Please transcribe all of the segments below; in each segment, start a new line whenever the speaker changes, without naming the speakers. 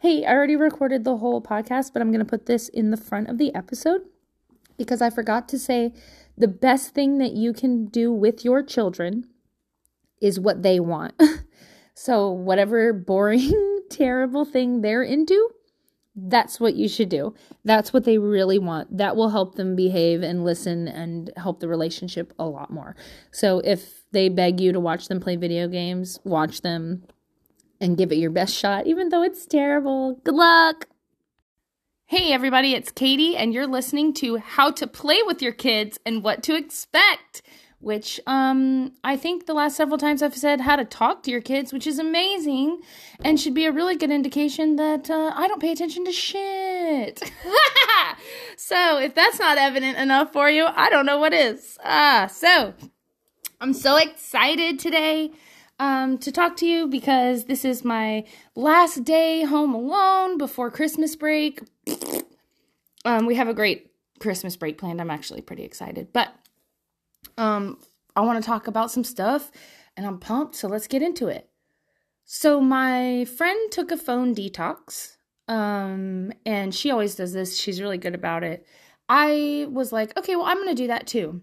Hey, I already recorded the whole podcast, but I'm going to put this in the front of the episode because I forgot to say the best thing that you can do with your children is what they want. so, whatever boring, terrible thing they're into, that's what you should do. That's what they really want. That will help them behave and listen and help the relationship a lot more. So if they beg you to watch them play video games, watch them and give it your best shot, even though it's terrible. Good luck. Hey, everybody, it's Katie, and you're listening to How to Play with Your Kids and What to Expect which um I think the last several times I've said how to talk to your kids, which is amazing and should be a really good indication that uh, I don't pay attention to shit. so, if that's not evident enough for you, I don't know what is. Ah, so I'm so excited today um, to talk to you because this is my last day home alone before Christmas break. um, we have a great Christmas break planned. I'm actually pretty excited, but um, I want to talk about some stuff and I'm pumped, so let's get into it. So my friend took a phone detox. Um, and she always does this. She's really good about it. I was like, okay, well, I'm going to do that too.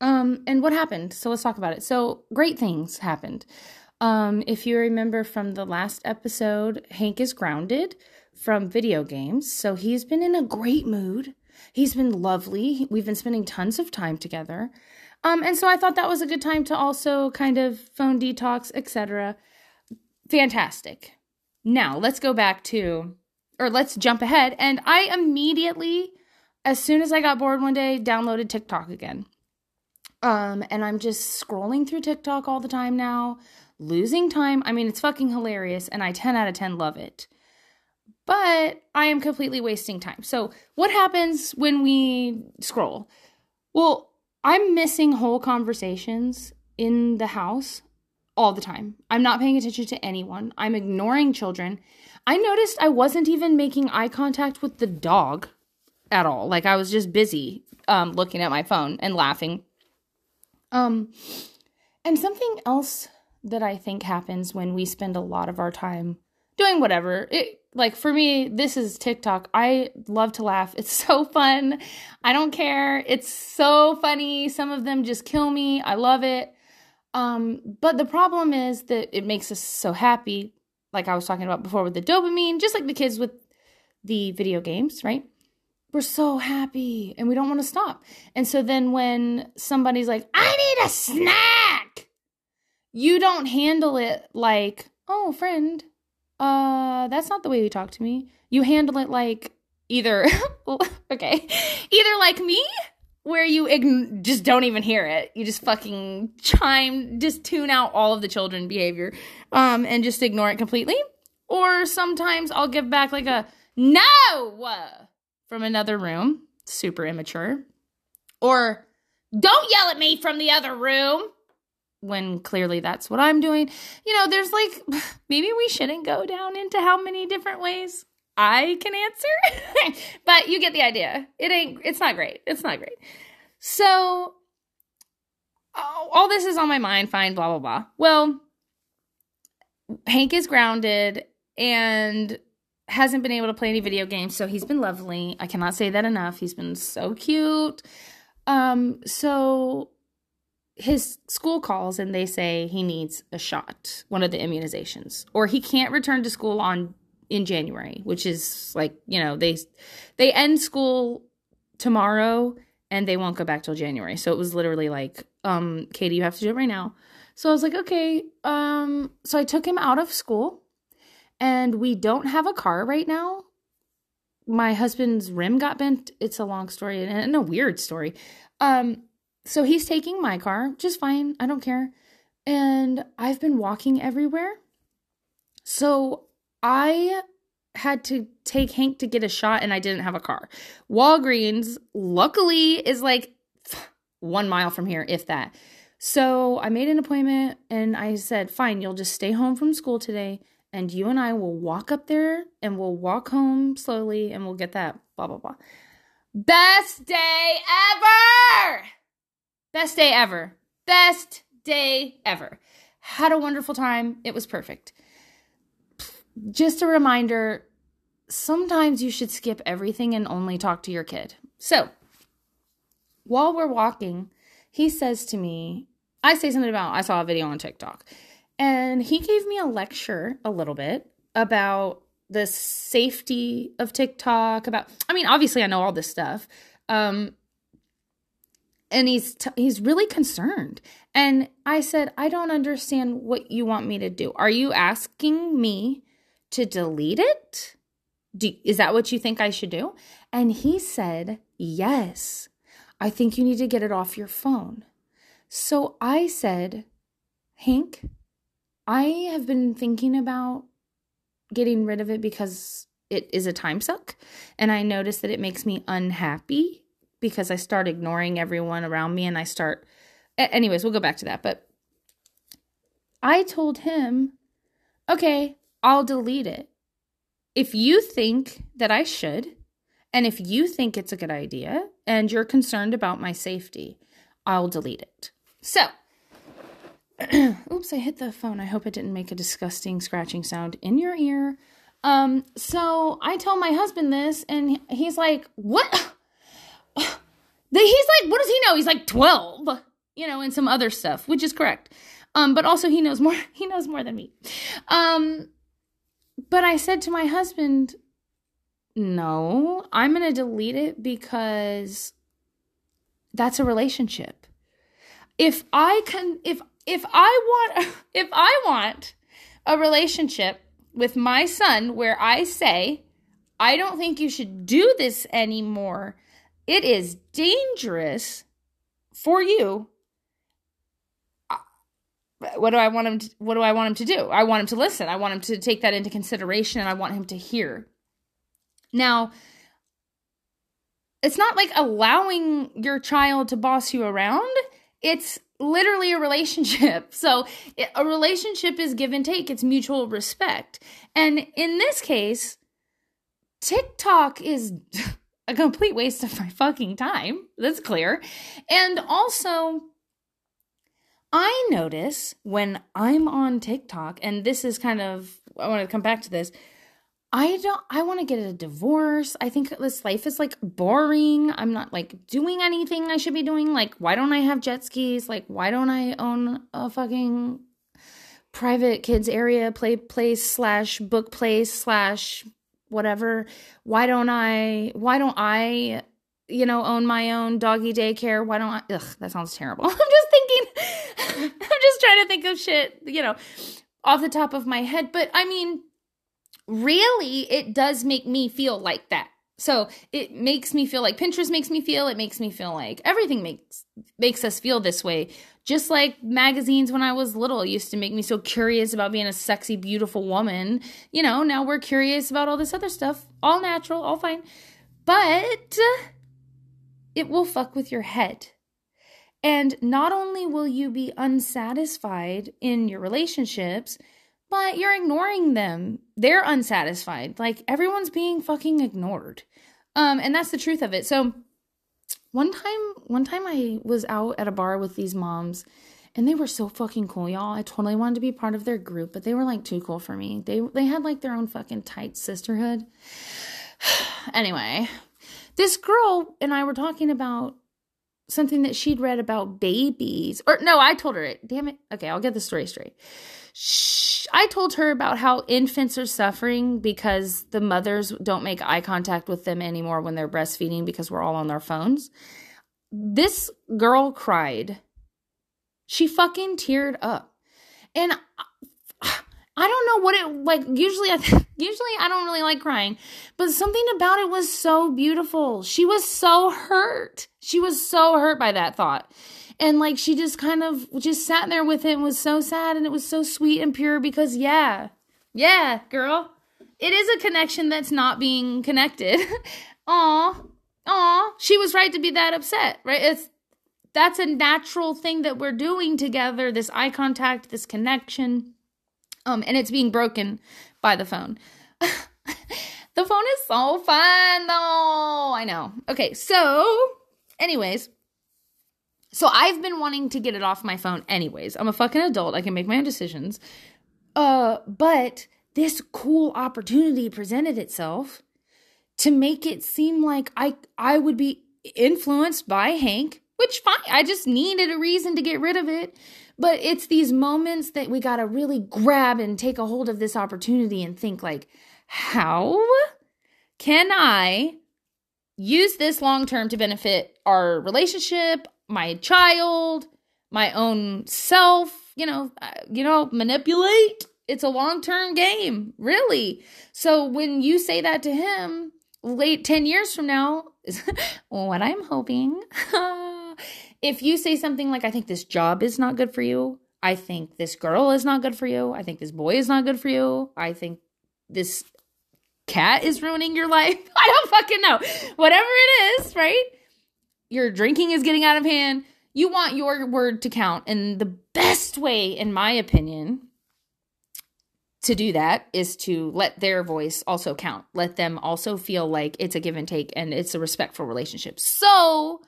Um, and what happened? So let's talk about it. So great things happened. Um, if you remember from the last episode, Hank is grounded from video games. So he's been in a great mood. He's been lovely. We've been spending tons of time together. Um, and so I thought that was a good time to also kind of phone detox, etc. Fantastic. Now let's go back to, or let's jump ahead. And I immediately, as soon as I got bored one day, downloaded TikTok again. Um, and I'm just scrolling through TikTok all the time now, losing time. I mean, it's fucking hilarious, and I 10 out of 10 love it but I am completely wasting time. So, what happens when we scroll? Well, I'm missing whole conversations in the house all the time. I'm not paying attention to anyone. I'm ignoring children. I noticed I wasn't even making eye contact with the dog at all. Like I was just busy um, looking at my phone and laughing. Um, and something else that I think happens when we spend a lot of our time doing whatever. It like for me, this is TikTok. I love to laugh. It's so fun. I don't care. It's so funny. Some of them just kill me. I love it. Um, but the problem is that it makes us so happy, like I was talking about before with the dopamine, just like the kids with the video games, right? We're so happy and we don't want to stop. And so then when somebody's like, I need a snack, you don't handle it like, oh, friend, uh, that's not the way you talk to me. You handle it like either, okay, either like me, where you ign- just don't even hear it. You just fucking chime, just tune out all of the children behavior, um, and just ignore it completely. Or sometimes I'll give back like a no from another room, super immature. Or don't yell at me from the other room when clearly that's what I'm doing. You know, there's like, maybe we shouldn't go down into how many different ways I can answer, but you get the idea. It ain't, it's not great. It's not great. So, all this is on my mind, fine, blah, blah, blah. Well, Hank is grounded and hasn't been able to play any video games, so he's been lovely. I cannot say that enough. He's been so cute. Um, so his school calls and they say he needs a shot, one of the immunizations, or he can't return to school on in January, which is like, you know, they they end school tomorrow and they won't go back till January. So it was literally like, um, Katie, you have to do it right now. So I was like, okay. Um, so I took him out of school and we don't have a car right now. My husband's rim got bent. It's a long story and a weird story. Um, so he's taking my car, just fine. I don't care. And I've been walking everywhere. So I had to take Hank to get a shot and I didn't have a car. Walgreens, luckily, is like one mile from here, if that. So I made an appointment and I said, fine, you'll just stay home from school today and you and I will walk up there and we'll walk home slowly and we'll get that blah, blah, blah. Best day ever! Best day ever. Best day ever. Had a wonderful time. It was perfect. just a reminder sometimes you should skip everything and only talk to your kid. So, while we're walking, he says to me, I say something about I saw a video on TikTok. And he gave me a lecture a little bit about the safety of TikTok, about I mean, obviously I know all this stuff. Um and he's t- he's really concerned. And I said, "I don't understand what you want me to do. Are you asking me to delete it? Do, is that what you think I should do?" And he said, "Yes. I think you need to get it off your phone." So I said, "Hank, I have been thinking about getting rid of it because it is a time suck and I notice that it makes me unhappy because I start ignoring everyone around me and I start anyways, we'll go back to that, but I told him, "Okay, I'll delete it. If you think that I should, and if you think it's a good idea and you're concerned about my safety, I'll delete it." So, oops, I hit the phone. I hope it didn't make a disgusting scratching sound in your ear. Um, so I tell my husband this, and he's like, What? He's like, What does he know? He's like 12, you know, and some other stuff, which is correct. Um, but also he knows more, he knows more than me. Um, but I said to my husband, No, I'm to delete it because that's a relationship. If I can, if if I want if I want a relationship with my son where I say, I don't think you should do this anymore. It is dangerous for you. What do I want him to, what do I want him to do? I want him to listen. I want him to take that into consideration and I want him to hear. Now, it's not like allowing your child to boss you around. It's literally a relationship. So a relationship is give and take, it's mutual respect. And in this case, TikTok is a complete waste of my fucking time. That's clear. And also, I notice when I'm on TikTok, and this is kind of, I want to come back to this. I don't I want to get a divorce. I think this life is like boring. I'm not like doing anything I should be doing. Like why don't I have jet skis? Like why don't I own a fucking private kids area play place slash book place slash whatever? Why don't I why don't I you know own my own doggy daycare? Why don't I ugh that sounds terrible. I'm just thinking I'm just trying to think of shit, you know, off the top of my head. But I mean really it does make me feel like that. So it makes me feel like Pinterest makes me feel, it makes me feel like everything makes makes us feel this way. Just like magazines when I was little used to make me so curious about being a sexy, beautiful woman. You know, now we're curious about all this other stuff. All natural, all fine. But it will fuck with your head. And not only will you be unsatisfied in your relationships, but you're ignoring them. They're unsatisfied. Like everyone's being fucking ignored. Um, and that's the truth of it. So one time, one time I was out at a bar with these moms and they were so fucking cool, y'all. I totally wanted to be part of their group, but they were like too cool for me. They they had like their own fucking tight sisterhood. anyway, this girl and I were talking about something that she'd read about babies. Or no, I told her it. Damn it. Okay, I'll get the story straight. I told her about how infants are suffering because the mothers don't make eye contact with them anymore when they're breastfeeding because we're all on our phones. This girl cried. She fucking teared up. And I don't know what it like usually I usually I don't really like crying, but something about it was so beautiful. She was so hurt. She was so hurt by that thought. And like she just kind of just sat there with it and was so sad and it was so sweet and pure because yeah. Yeah, girl. It is a connection that's not being connected. Aw. Aw. She was right to be that upset, right? It's that's a natural thing that we're doing together, this eye contact, this connection. Um, and it's being broken by the phone. the phone is so fun though. I know. Okay, so anyways, so I've been wanting to get it off my phone anyways. I'm a fucking adult. I can make my own decisions. Uh, but this cool opportunity presented itself to make it seem like I I would be influenced by Hank, which fine, I just needed a reason to get rid of it. But it's these moments that we got to really grab and take a hold of this opportunity and think like, how can I use this long term to benefit our relationship, my child, my own self, you know, uh, you know, manipulate. It's a long-term game, really. So when you say that to him late 10 years from now, what I'm hoping. if you say something like I think this job is not good for you, I think this girl is not good for you, I think this boy is not good for you, I think this cat is ruining your life. I don't fucking know. Whatever it is, right? Your drinking is getting out of hand. You want your word to count. And the best way, in my opinion, to do that is to let their voice also count. Let them also feel like it's a give and take and it's a respectful relationship. So,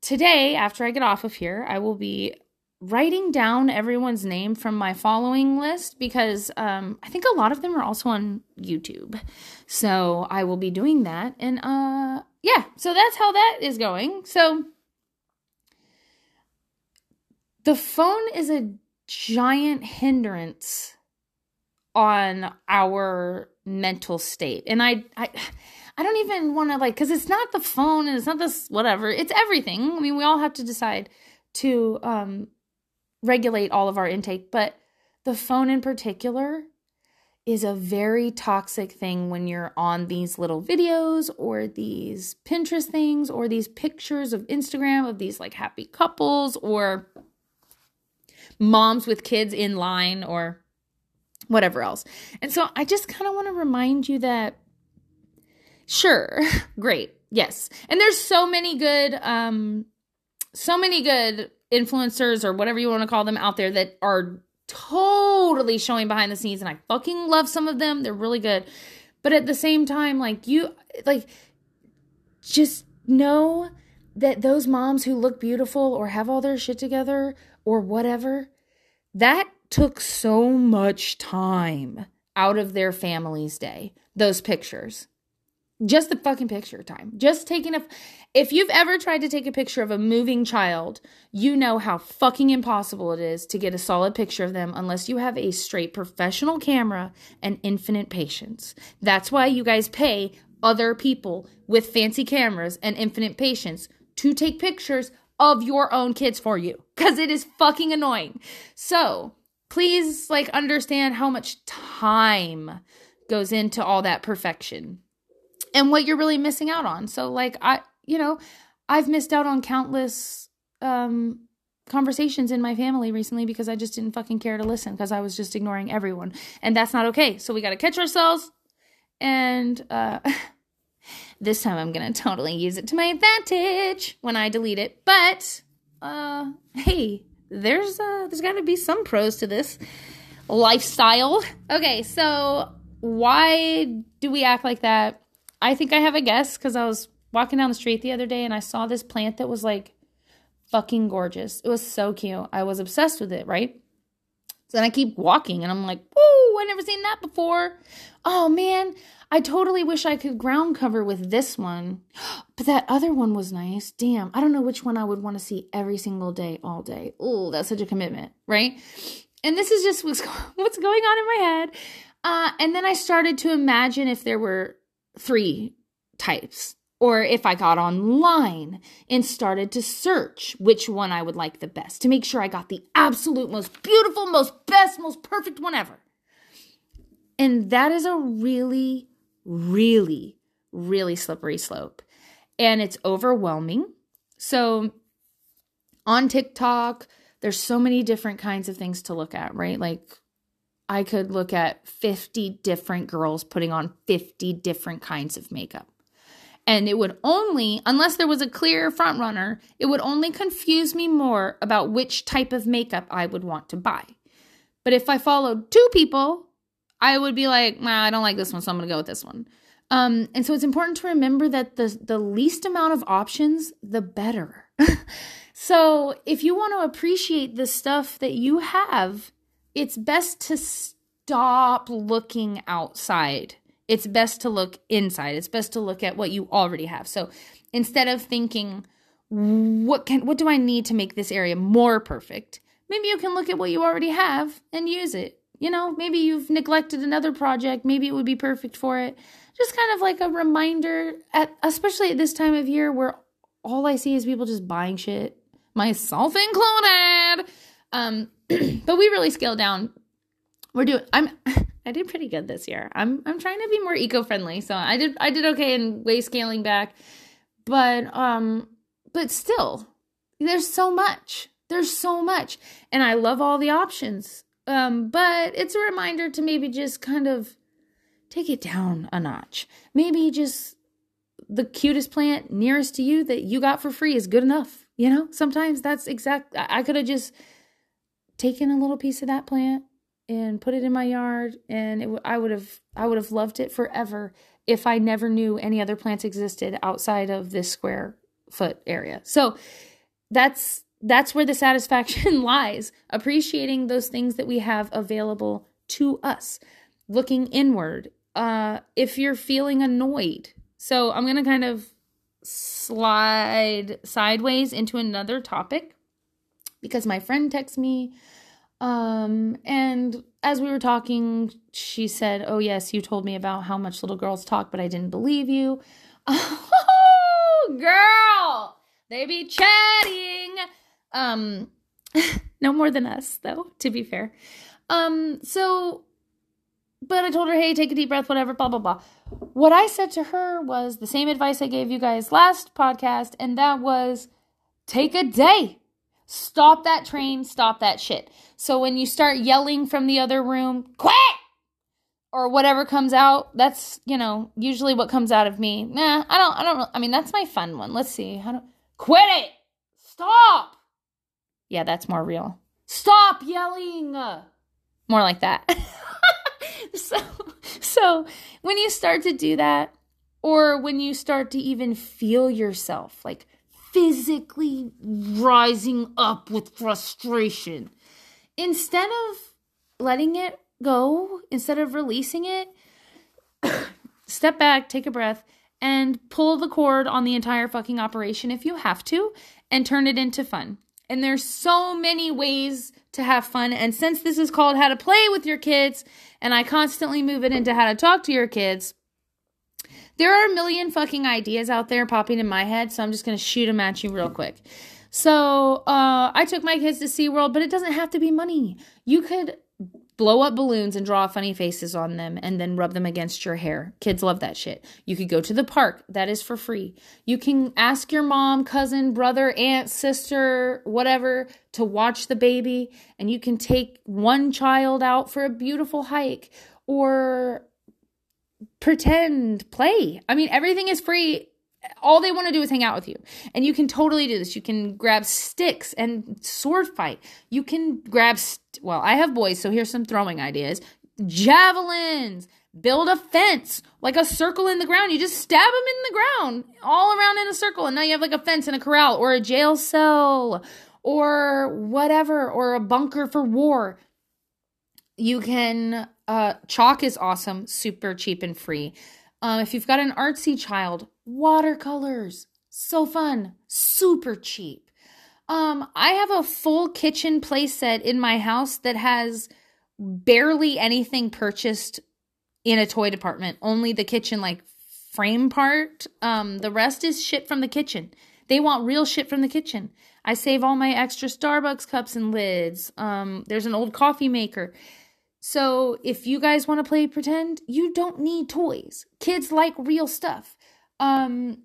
today, after I get off of here, I will be writing down everyone's name from my following list because um, I think a lot of them are also on YouTube. So I will be doing that. And uh, yeah, so that's how that is going. So the phone is a giant hindrance on our mental state. And I, I, I don't even want to like, cause it's not the phone and it's not this, whatever. It's everything. I mean, we all have to decide to, um, regulate all of our intake, but the phone in particular is a very toxic thing when you're on these little videos or these Pinterest things or these pictures of Instagram of these like happy couples or moms with kids in line or whatever else. And so I just kind of want to remind you that sure, great. Yes. And there's so many good um so many good influencers or whatever you want to call them out there that are totally showing behind the scenes and I fucking love some of them. They're really good. But at the same time like you like just know that those moms who look beautiful or have all their shit together or whatever that took so much time out of their family's day, those pictures. Just the fucking picture time. Just taking a. If you've ever tried to take a picture of a moving child, you know how fucking impossible it is to get a solid picture of them unless you have a straight professional camera and infinite patience. That's why you guys pay other people with fancy cameras and infinite patience to take pictures of your own kids for you because it is fucking annoying. So please, like, understand how much time goes into all that perfection and what you're really missing out on. So, like, I, you know, I've missed out on countless um conversations in my family recently because I just didn't fucking care to listen because I was just ignoring everyone. And that's not okay. So we got to catch ourselves and uh This time I'm going to totally use it to my advantage when I delete it. But uh hey, there's uh there's got to be some pros to this lifestyle. Okay, so why do we act like that? I think I have a guess cuz I was walking down the street the other day and I saw this plant that was like fucking gorgeous. It was so cute. I was obsessed with it, right? So then I keep walking and I'm like, whoa, I never seen that before. Oh man, I totally wish I could ground cover with this one. But that other one was nice. Damn, I don't know which one I would want to see every single day, all day. Oh, that's such a commitment, right? And this is just what's, what's going on in my head. Uh, and then I started to imagine if there were three types or if I got online and started to search which one I would like the best to make sure I got the absolute most beautiful, most best, most perfect one ever. And that is a really, really, really slippery slope. And it's overwhelming. So on TikTok, there's so many different kinds of things to look at, right? Like I could look at 50 different girls putting on 50 different kinds of makeup. And it would only unless there was a clear front runner it would only confuse me more about which type of makeup i would want to buy. But if i followed two people i would be like nah, i don't like this one so i'm to go with this one. Um, and so it's important to remember that the the least amount of options the better. So if you want to appreciate the stuff that you have it's best to stop looking outside. It's best to look inside. It's best to look at what you already have. So instead of thinking, what can what do I need to make this area more perfect? Maybe you can look at what you already have and use it. You know, maybe you've neglected another project, maybe it would be perfect for it. Just kind of like a reminder at especially at this time of year where all I see is people just buying shit, myself included. Um but we really scaled down. We're doing I'm I did pretty good this year. I'm I'm trying to be more eco-friendly. So I did I did okay in way scaling back. But um but still, there's so much. There's so much. And I love all the options. Um, but it's a reminder to maybe just kind of take it down a notch. Maybe just the cutest plant nearest to you that you got for free is good enough. You know, sometimes that's exact. I could have just taken a little piece of that plant and put it in my yard, and it, I would have, I would have loved it forever if I never knew any other plants existed outside of this square foot area. So that's that's where the satisfaction lies, appreciating those things that we have available to us, looking inward. Uh if you're feeling annoyed. So I'm going to kind of slide sideways into another topic because my friend texted me um and as we were talking she said oh yes you told me about how much little girls talk but i didn't believe you Oh, girl, they be chatting. Um, no more than us, though, to be fair. Um, so, but I told her, hey, take a deep breath, whatever, blah, blah, blah. What I said to her was the same advice I gave you guys last podcast, and that was take a day. Stop that train, stop that shit. So when you start yelling from the other room, quit! or whatever comes out that's you know usually what comes out of me. Nah i don't i don't i mean that's my fun one. Let's see. How do quit it! Stop! Yeah that's more real. Stop yelling! More like that. So so when you start to do that or when you start to even feel yourself like physically rising up with frustration. Instead of letting it go instead of releasing it step back take a breath and pull the cord on the entire fucking operation if you have to and turn it into fun. And there's so many ways to have fun and since this is called how to play with your kids and i constantly move it into how to talk to your kids there are a million fucking ideas out there popping in my head so i'm just going to shoot them at you real quick so uh, I took my kids to SeaWorld, but it doesn't have to be money. You could blow up balloons and draw funny faces on them and then rub them against your hair. Kids love that shit. You could go to the park, that is for free. You can ask your mom, cousin, brother, aunt, sister, whatever to watch the baby and you can take one child out for a beautiful hike or pretend, play. I mean, everything is free all they want to do is hang out with you. And you can totally do this. You can grab sticks and sword fight. You can grab, st- well, I have boys, so here's some throwing ideas javelins, build a fence, like a circle in the ground. You just stab them in the ground, all around in a circle. And now you have like a fence and a corral or a jail cell or whatever, or a bunker for war. You can, uh, chalk is awesome, super cheap and free. Um, if you've got an artsy child, watercolors, so fun, super cheap. Um, I have a full kitchen playset in my house that has barely anything purchased in a toy department. Only the kitchen like frame part. Um, the rest is shit from the kitchen. They want real shit from the kitchen. I save all my extra Starbucks cups and lids. Um, there's an old coffee maker. So if you guys want to play pretend, you don't need toys. Kids like real stuff. Um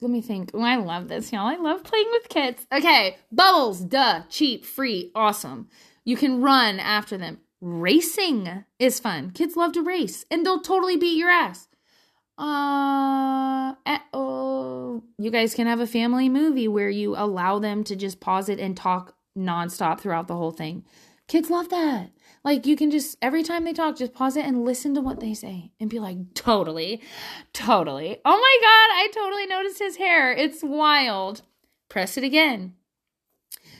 let me think. Oh, I love this, y'all. I love playing with kids. Okay, bubbles, duh, cheap, free, awesome. You can run after them. Racing is fun. Kids love to race, and they'll totally beat your ass. Uh, oh, you guys can have a family movie where you allow them to just pause it and talk nonstop throughout the whole thing. Kids love that. Like you can just every time they talk, just pause it and listen to what they say and be like, totally, totally. Oh my god, I totally noticed his hair. It's wild. Press it again.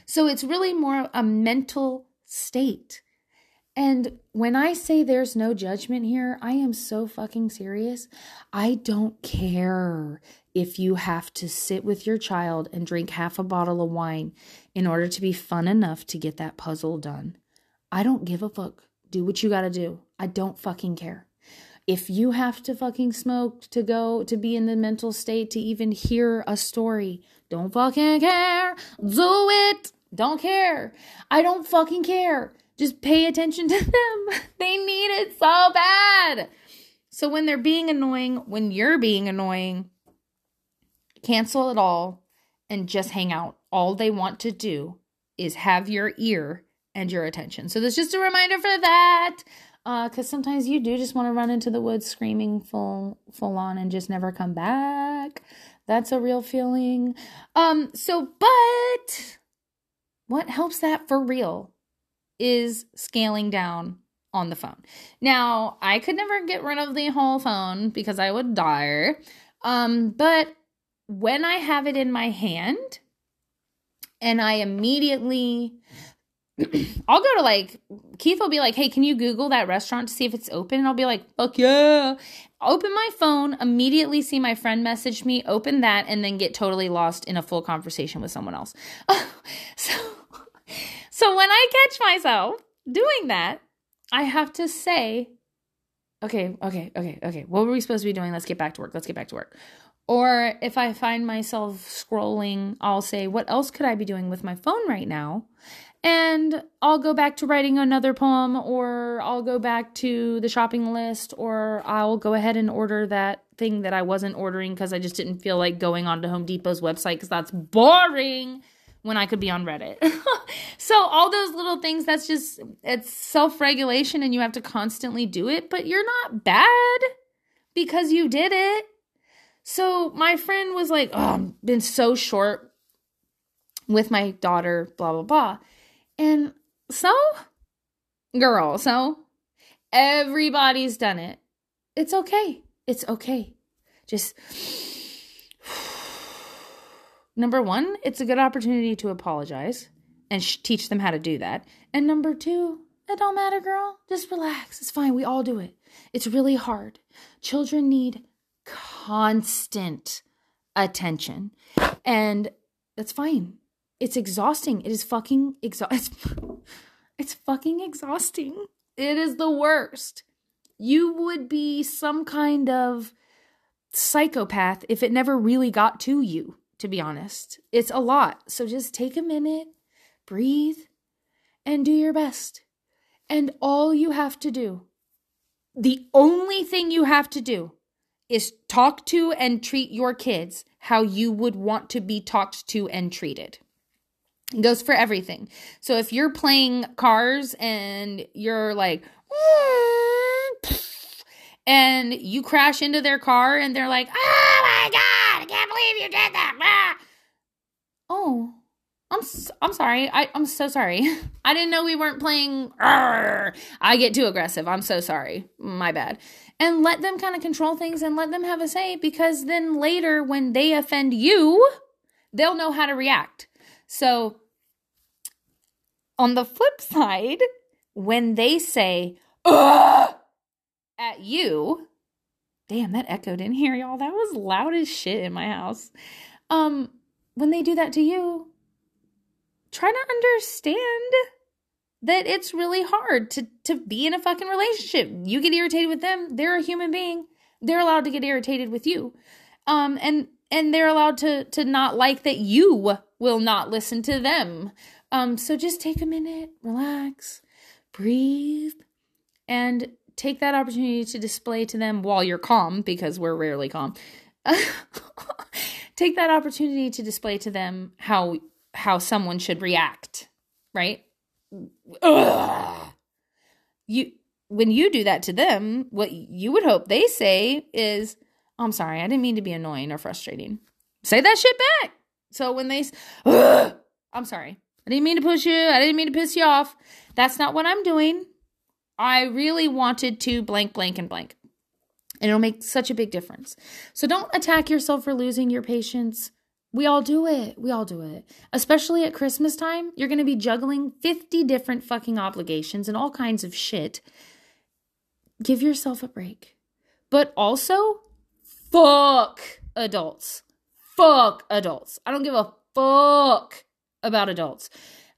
So it's really more a mental state. And when I say there's no judgment here, I am so fucking serious. I don't care if you have to sit with your child and drink half a bottle of wine in order to be fun enough to get that puzzle done. I don't give a fuck. Do what you gotta do. I don't fucking care. If you have to fucking smoke to go to be in the mental state to even hear a story, don't fucking care. Do it. Don't care. I don't fucking care. Just pay attention to them. They need it so bad. So when they're being annoying, when you're being annoying, cancel it all and just hang out. All they want to do is have your ear and your attention. So that's just a reminder for that. Uh, cause sometimes you do just want to run into the woods screaming full full on and just never come back. That's a real feeling. Um, so but what helps that for real is scaling down on the phone. Now, I could never get rid of the whole phone because I would die. Um, but when I have it in my hand and I immediately I'll go to like Keith will be like, "Hey, can you Google that restaurant to see if it's open?" And I'll be like, "Fuck yeah!" Open my phone, immediately see my friend message me, open that, and then get totally lost in a full conversation with someone else. so, so when I catch myself doing that, I have to say, "Okay, okay, okay, okay. What were we supposed to be doing? Let's get back to work. Let's get back to work." Or if I find myself scrolling, I'll say, "What else could I be doing with my phone right now?" And I'll go back to writing another poem, or I'll go back to the shopping list, or I'll go ahead and order that thing that I wasn't ordering because I just didn't feel like going onto Home Depot's website because that's boring when I could be on Reddit. so, all those little things, that's just, it's self regulation and you have to constantly do it, but you're not bad because you did it. So, my friend was like, Oh, I've been so short with my daughter, blah, blah, blah. And so, girl, so everybody's done it. It's okay. It's okay. Just number one, it's a good opportunity to apologize and sh- teach them how to do that. And number two, it don't matter, girl. Just relax. It's fine. We all do it. It's really hard. Children need constant attention. And that's fine. It's exhausting. It is fucking exhausting. It's fucking exhausting. It is the worst. You would be some kind of psychopath if it never really got to you, to be honest. It's a lot. So just take a minute, breathe, and do your best. And all you have to do, the only thing you have to do, is talk to and treat your kids how you would want to be talked to and treated. Goes for everything. So if you're playing cars and you're like, mm, and you crash into their car and they're like, oh my God, I can't believe you did that. Oh, I'm I'm sorry. I I'm so sorry. I didn't know we weren't playing. I get too aggressive. I'm so sorry. My bad. And let them kind of control things and let them have a say because then later when they offend you, they'll know how to react. So, on the flip side, when they say, Ugh! at you, damn, that echoed in here, y'all. That was loud as shit in my house. Um, when they do that to you, try to understand that it's really hard to to be in a fucking relationship. You get irritated with them, they're a human being. They're allowed to get irritated with you. Um and and they're allowed to to not like that you will not listen to them. Um, so just take a minute, relax, breathe, and take that opportunity to display to them while you're calm, because we're rarely calm. take that opportunity to display to them how how someone should react, right? Ugh. You when you do that to them, what you would hope they say is, "I'm sorry, I didn't mean to be annoying or frustrating." Say that shit back. So when they, I'm sorry, I didn't mean to push you. I didn't mean to piss you off. That's not what I'm doing. I really wanted to blank, blank, and blank. And it'll make such a big difference. So don't attack yourself for losing your patience. We all do it. We all do it. Especially at Christmas time, you're going to be juggling 50 different fucking obligations and all kinds of shit. Give yourself a break. But also, fuck adults. Fuck adults. I don't give a fuck about adults.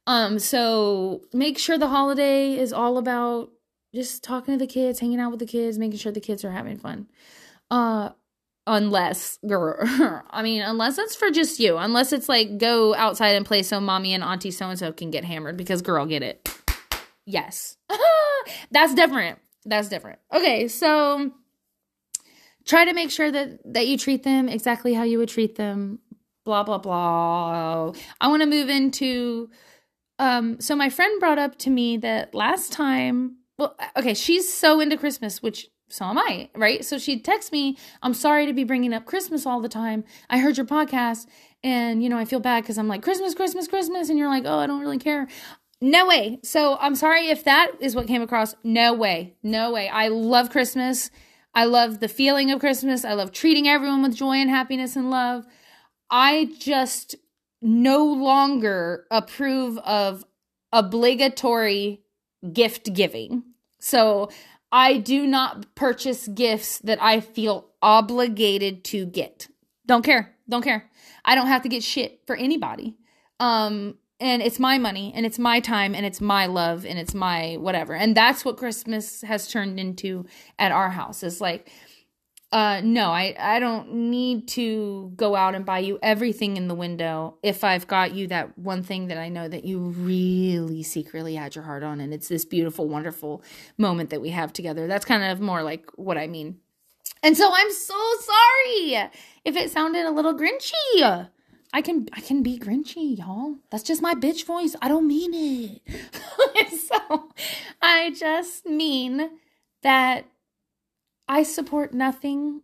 Um so make sure the holiday is all about just talking to the kids, hanging out with the kids, making sure the kids are having fun. Uh unless girl i mean unless it's for just you unless it's like go outside and play so mommy and auntie so and so can get hammered because girl get it yes that's different that's different okay so try to make sure that that you treat them exactly how you would treat them blah blah blah i want to move into um so my friend brought up to me that last time well okay she's so into christmas which so am I, right? So she'd text me, I'm sorry to be bringing up Christmas all the time. I heard your podcast and, you know, I feel bad because I'm like, Christmas, Christmas, Christmas. And you're like, oh, I don't really care. No way. So I'm sorry if that is what came across. No way. No way. I love Christmas. I love the feeling of Christmas. I love treating everyone with joy and happiness and love. I just no longer approve of obligatory gift giving. So I do not purchase gifts that I feel obligated to get. Don't care. Don't care. I don't have to get shit for anybody. Um and it's my money and it's my time and it's my love and it's my whatever. And that's what Christmas has turned into at our house. It's like uh no i i don't need to go out and buy you everything in the window if i've got you that one thing that i know that you really secretly had your heart on and it's this beautiful wonderful moment that we have together that's kind of more like what i mean and so i'm so sorry if it sounded a little grinchy I can I can be grinchy, y'all. That's just my bitch voice. I don't mean it. so I just mean that I support nothing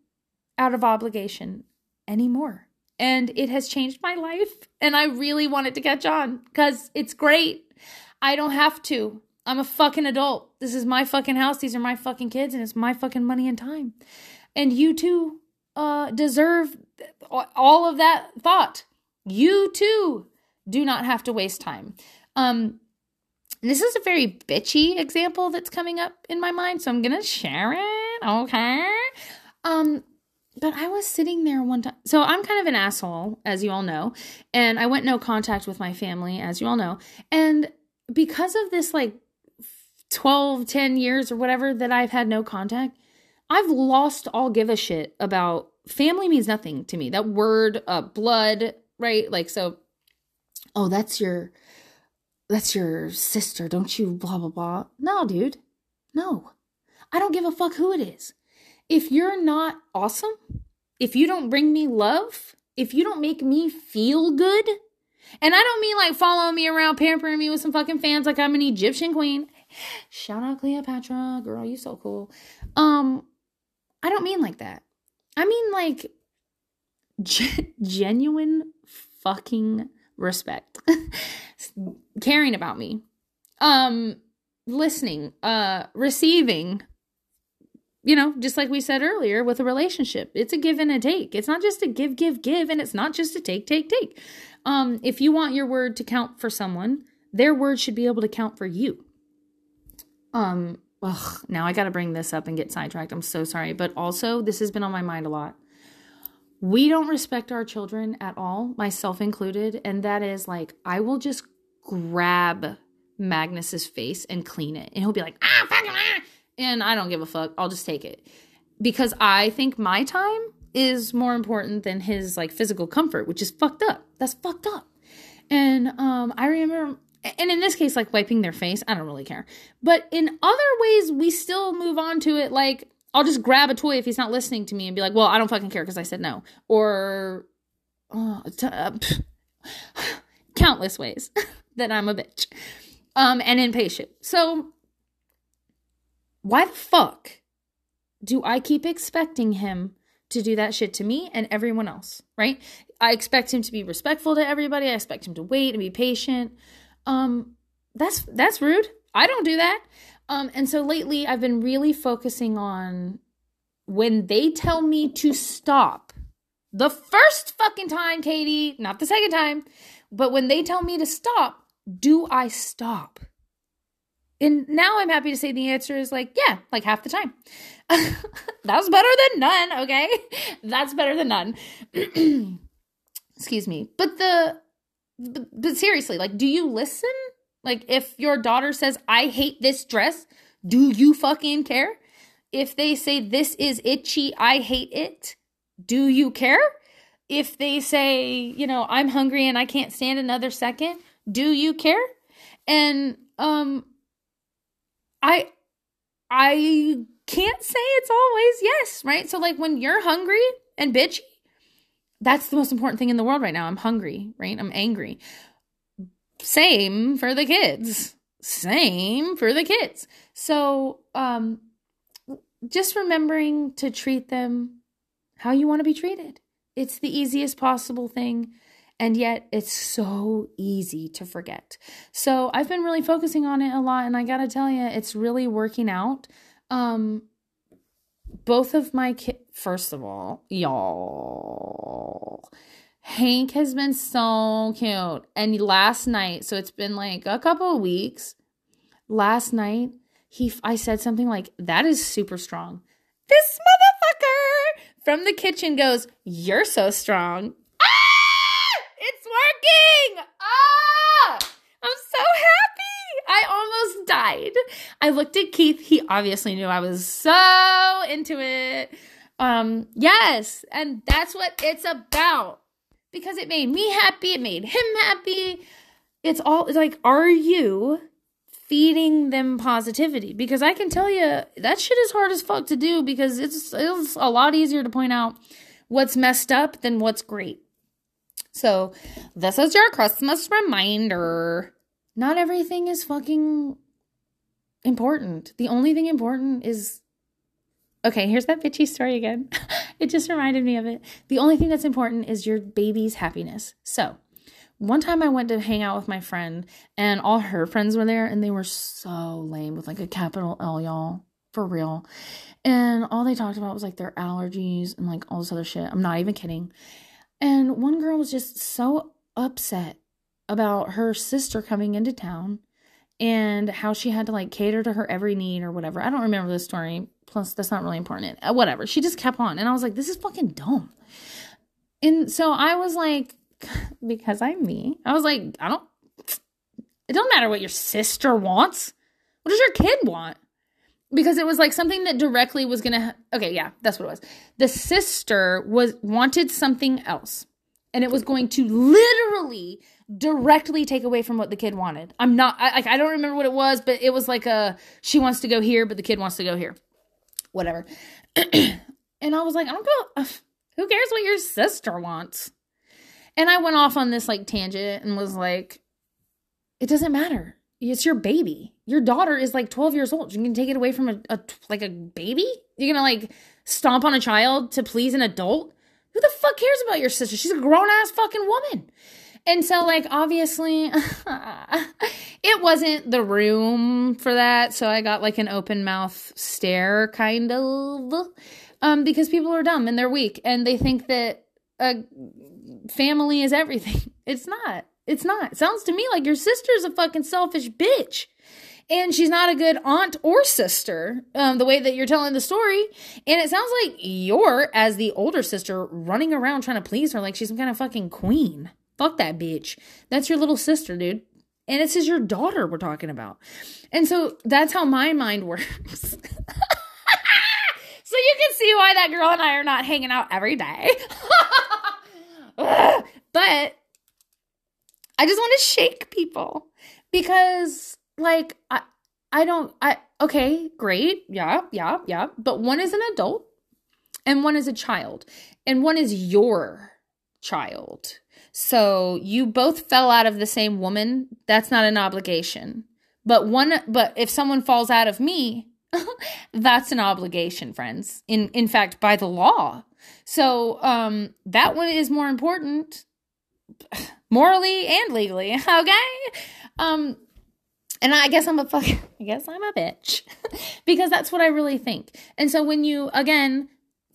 out of obligation anymore. And it has changed my life. And I really want it to catch on because it's great. I don't have to. I'm a fucking adult. This is my fucking house. These are my fucking kids, and it's my fucking money and time. And you too uh, deserve all of that thought. You too do not have to waste time. Um, this is a very bitchy example that's coming up in my mind, so I'm gonna share it. Okay. Um, but I was sitting there one time. So I'm kind of an asshole, as you all know, and I went no contact with my family, as you all know. And because of this, like 12, 10 years or whatever that I've had no contact, I've lost all give a shit about family means nothing to me. That word, uh, blood, right? Like, so, oh, that's your that's your sister, don't you? Blah, blah, blah. No, dude. No. I don't give a fuck who it is. If you're not awesome, if you don't bring me love, if you don't make me feel good, and I don't mean like following me around, pampering me with some fucking fans like I'm an Egyptian queen. Shout out Cleopatra, girl, you so cool. Um, I don't mean like that. I mean like g- genuine fucking respect. caring about me. Um listening, uh receiving you know, just like we said earlier with a relationship, it's a give and a take. It's not just a give, give, give, and it's not just a take, take, take. Um, if you want your word to count for someone, their word should be able to count for you. Um, ugh, now I got to bring this up and get sidetracked. I'm so sorry, but also this has been on my mind a lot we don't respect our children at all, myself included. And that is like, I will just grab Magnus's face and clean it. And he'll be like, ah, fuck, ah. And I don't give a fuck. I'll just take it. Because I think my time is more important than his like physical comfort, which is fucked up. That's fucked up. And um I remember and in this case like wiping their face, I don't really care. But in other ways we still move on to it like I'll just grab a toy if he's not listening to me and be like, well, I don't fucking care because I said no. Or oh, t- uh, countless ways that I'm a bitch um, and impatient. So, why the fuck do I keep expecting him to do that shit to me and everyone else, right? I expect him to be respectful to everybody. I expect him to wait and be patient. Um, that's that's rude. I don't do that. Um, and so lately I've been really focusing on when they tell me to stop, The first fucking time, Katie, not the second time, but when they tell me to stop, do I stop? And now I'm happy to say the answer is like, yeah, like half the time. That's better than none, okay? That's better than none. Excuse me. But the but, but seriously, like do you listen? Like if your daughter says, "I hate this dress," do you fucking care? If they say this is itchy, I hate it, do you care? If they say, you know, I'm hungry and I can't stand another second, do you care? And um I I can't say it's always yes, right? So like when you're hungry and bitchy, that's the most important thing in the world right now. I'm hungry, right? I'm angry. Same for the kids. Same for the kids. So, um just remembering to treat them how you want to be treated. It's the easiest possible thing and yet it's so easy to forget. So I've been really focusing on it a lot and I got to tell you it's really working out. Um both of my kids first of all, y'all Hank has been so cute. And last night, so it's been like a couple of weeks. Last night, he I said something like, "That is super strong." This motherfucker from the kitchen goes, "You're so strong." It's working. Ah, I'm so happy. I almost died. I looked at Keith. He obviously knew I was so into it. Um, yes, and that's what it's about. Because it made me happy, it made him happy. It's all like, are you feeding them positivity? Because I can tell you that shit is hard as fuck to do because it's it's a lot easier to point out what's messed up than what's great. So, this is your Christmas reminder. Not everything is fucking important. The only thing important is Okay, here's that bitchy story again. it just reminded me of it. The only thing that's important is your baby's happiness. So, one time I went to hang out with my friend, and all her friends were there, and they were so lame with like a capital L, y'all, for real. And all they talked about was like their allergies and like all this other shit. I'm not even kidding. And one girl was just so upset about her sister coming into town and how she had to like cater to her every need or whatever. I don't remember the story. Plus, that's not really important. Uh, whatever. She just kept on. And I was like, this is fucking dumb. And so I was like, because I'm me, I was like, I don't, it don't matter what your sister wants. What does your kid want? because it was like something that directly was gonna okay yeah that's what it was the sister was wanted something else and it was going to literally directly take away from what the kid wanted i'm not I, like i don't remember what it was but it was like a she wants to go here but the kid wants to go here whatever and i was like i don't go who cares what your sister wants and i went off on this like tangent and was like it doesn't matter it's your baby. Your daughter is like 12 years old. You can take it away from a, a like a baby? You're to like stomp on a child to please an adult? Who the fuck cares about your sister? She's a grown ass fucking woman. And so, like, obviously, it wasn't the room for that. So I got like an open mouth stare, kind of, um, because people are dumb and they're weak and they think that a family is everything. It's not. It's not. It sounds to me like your sister's a fucking selfish bitch. And she's not a good aunt or sister, um, the way that you're telling the story. And it sounds like you're, as the older sister, running around trying to please her like she's some kind of fucking queen. Fuck that bitch. That's your little sister, dude. And this is your daughter we're talking about. And so that's how my mind works. so you can see why that girl and I are not hanging out every day. but I just want to shake people because like I I don't I okay, great. Yeah, yeah, yeah. But one is an adult and one is a child. And one is your child. So you both fell out of the same woman. That's not an obligation. But one but if someone falls out of me, that's an obligation, friends. In in fact, by the law. So um that one is more important morally and legally. Okay. Um, and I guess I'm a fuck. I guess I'm a bitch because that's what I really think. And so when you again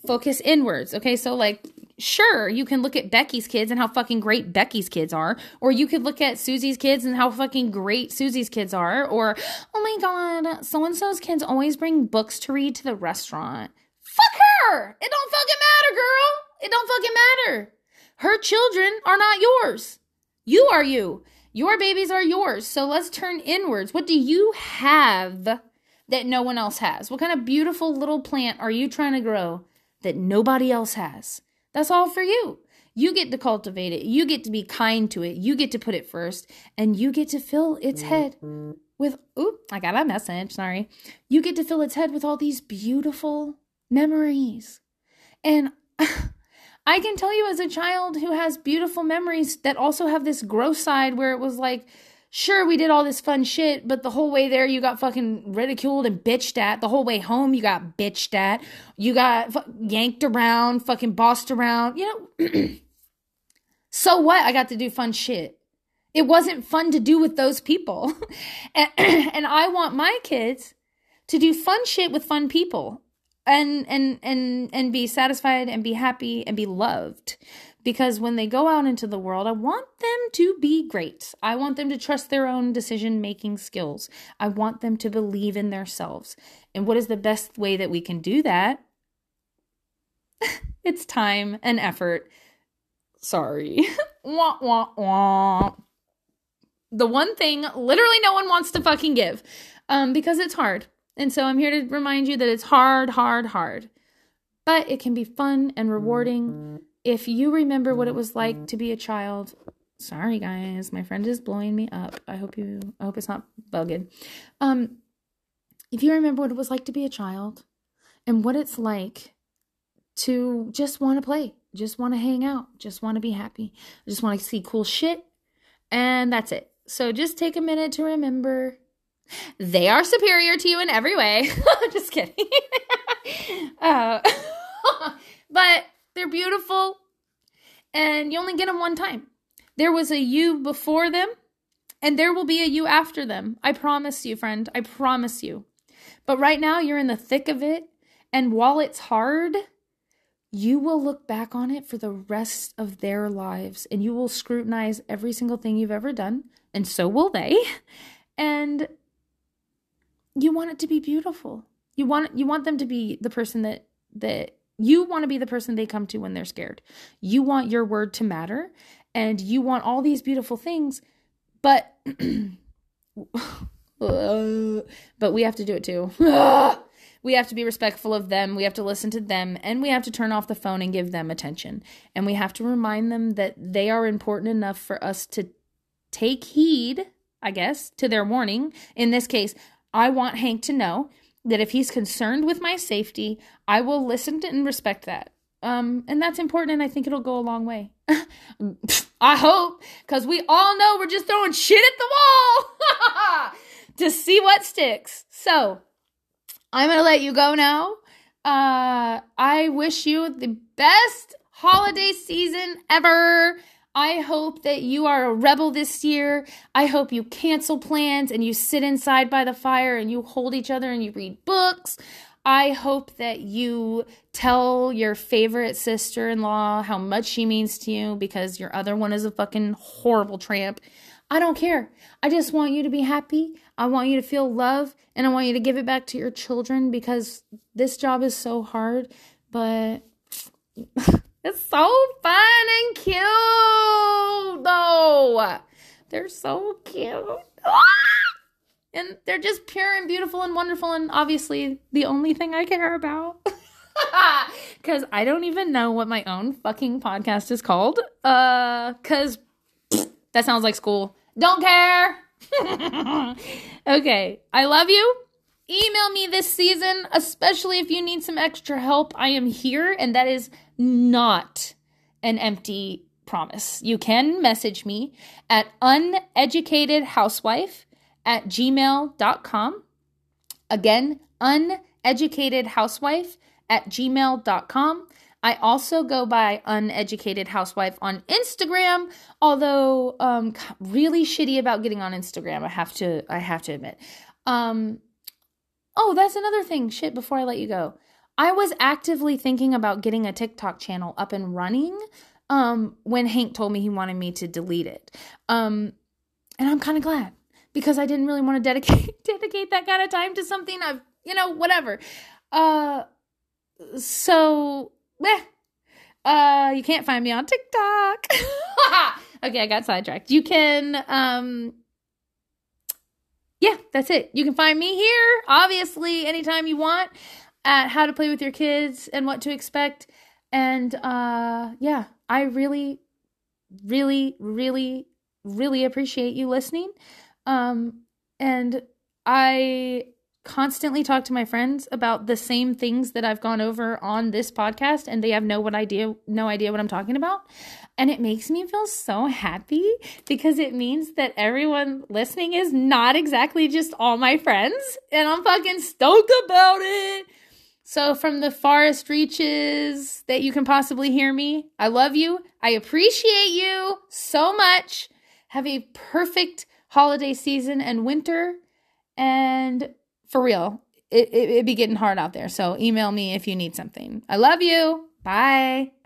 focus inwards, okay, so like sure, you can look at Becky's kids and how fucking great Becky's kids are, or you could look at Susie's kids and how fucking great Susie's kids are, or oh my god, so and so's kids always bring books to read to the restaurant. Fuck her! It don't fucking matter, girl. It don't fucking matter. Her children are not yours. You are you. Your babies are yours. So let's turn inwards. What do you have that no one else has? What kind of beautiful little plant are you trying to grow that nobody else has? That's all for you. You get to cultivate it. You get to be kind to it. You get to put it first. And you get to fill its head with, oop, I got a message. Sorry. You get to fill its head with all these beautiful memories. And I can tell you as a child who has beautiful memories that also have this gross side where it was like, sure, we did all this fun shit, but the whole way there, you got fucking ridiculed and bitched at. The whole way home, you got bitched at. You got yanked around, fucking bossed around. You know, so what? I got to do fun shit. It wasn't fun to do with those people. and, and I want my kids to do fun shit with fun people and and and and be satisfied and be happy and be loved because when they go out into the world, I want them to be great. I want them to trust their own decision making skills. I want them to believe in themselves. And what is the best way that we can do that? it's time and effort. Sorry. wah, wah, wah. The one thing literally no one wants to fucking give um, because it's hard. And so I'm here to remind you that it's hard, hard, hard. But it can be fun and rewarding if you remember what it was like to be a child, sorry guys, my friend is blowing me up. I hope you I hope it's not bugging. Um if you remember what it was like to be a child and what it's like to just want to play, just want to hang out, just want to be happy, just want to see cool shit, and that's it. So just take a minute to remember they are superior to you in every way. just kidding. uh, but they're beautiful and you only get them one time. There was a you before them and there will be a you after them. I promise you, friend. I promise you. But right now you're in the thick of it and while it's hard, you will look back on it for the rest of their lives and you will scrutinize every single thing you've ever done and so will they. And you want it to be beautiful. You want you want them to be the person that that you want to be the person they come to when they're scared. You want your word to matter and you want all these beautiful things, but but we have to do it too. we have to be respectful of them. We have to listen to them and we have to turn off the phone and give them attention. And we have to remind them that they are important enough for us to take heed, I guess, to their warning. In this case, I want Hank to know that if he's concerned with my safety, I will listen to and respect that. Um, and that's important, and I think it'll go a long way. I hope, because we all know we're just throwing shit at the wall to see what sticks. So, I'm gonna let you go now. Uh, I wish you the best holiday season ever. I hope that you are a rebel this year. I hope you cancel plans and you sit inside by the fire and you hold each other and you read books. I hope that you tell your favorite sister in law how much she means to you because your other one is a fucking horrible tramp. I don't care. I just want you to be happy. I want you to feel love and I want you to give it back to your children because this job is so hard, but It's so fun and cute, though. They're so cute. And they're just pure and beautiful and wonderful, and obviously the only thing I care about. Because I don't even know what my own fucking podcast is called. Uh, because that sounds like school. Don't care. okay, I love you. Email me this season, especially if you need some extra help. I am here, and that is not an empty promise. You can message me at uneducatedhousewife at gmail.com. Again, uneducatedhousewife at gmail.com. I also go by uneducated housewife on Instagram, although um really shitty about getting on Instagram, I have to I have to admit. Um oh, that's another thing. Shit, before I let you go. I was actively thinking about getting a TikTok channel up and running um, when Hank told me he wanted me to delete it. Um, and I'm kind of glad because I didn't really want to dedicate dedicate that kind of time to something I've, you know, whatever. Uh, so, eh, uh, you can't find me on TikTok. okay, I got sidetracked. You can, um, yeah, that's it. You can find me here, obviously, anytime you want at how to play with your kids and what to expect. And uh, yeah, I really, really, really, really appreciate you listening. Um, and I constantly talk to my friends about the same things that I've gone over on this podcast and they have no what idea no idea what I'm talking about. And it makes me feel so happy because it means that everyone listening is not exactly just all my friends and I'm fucking stoked about it. So from the farthest reaches that you can possibly hear me, I love you. I appreciate you so much. Have a perfect holiday season and winter and for real, it, it, it be getting hard out there. So email me if you need something. I love you. Bye.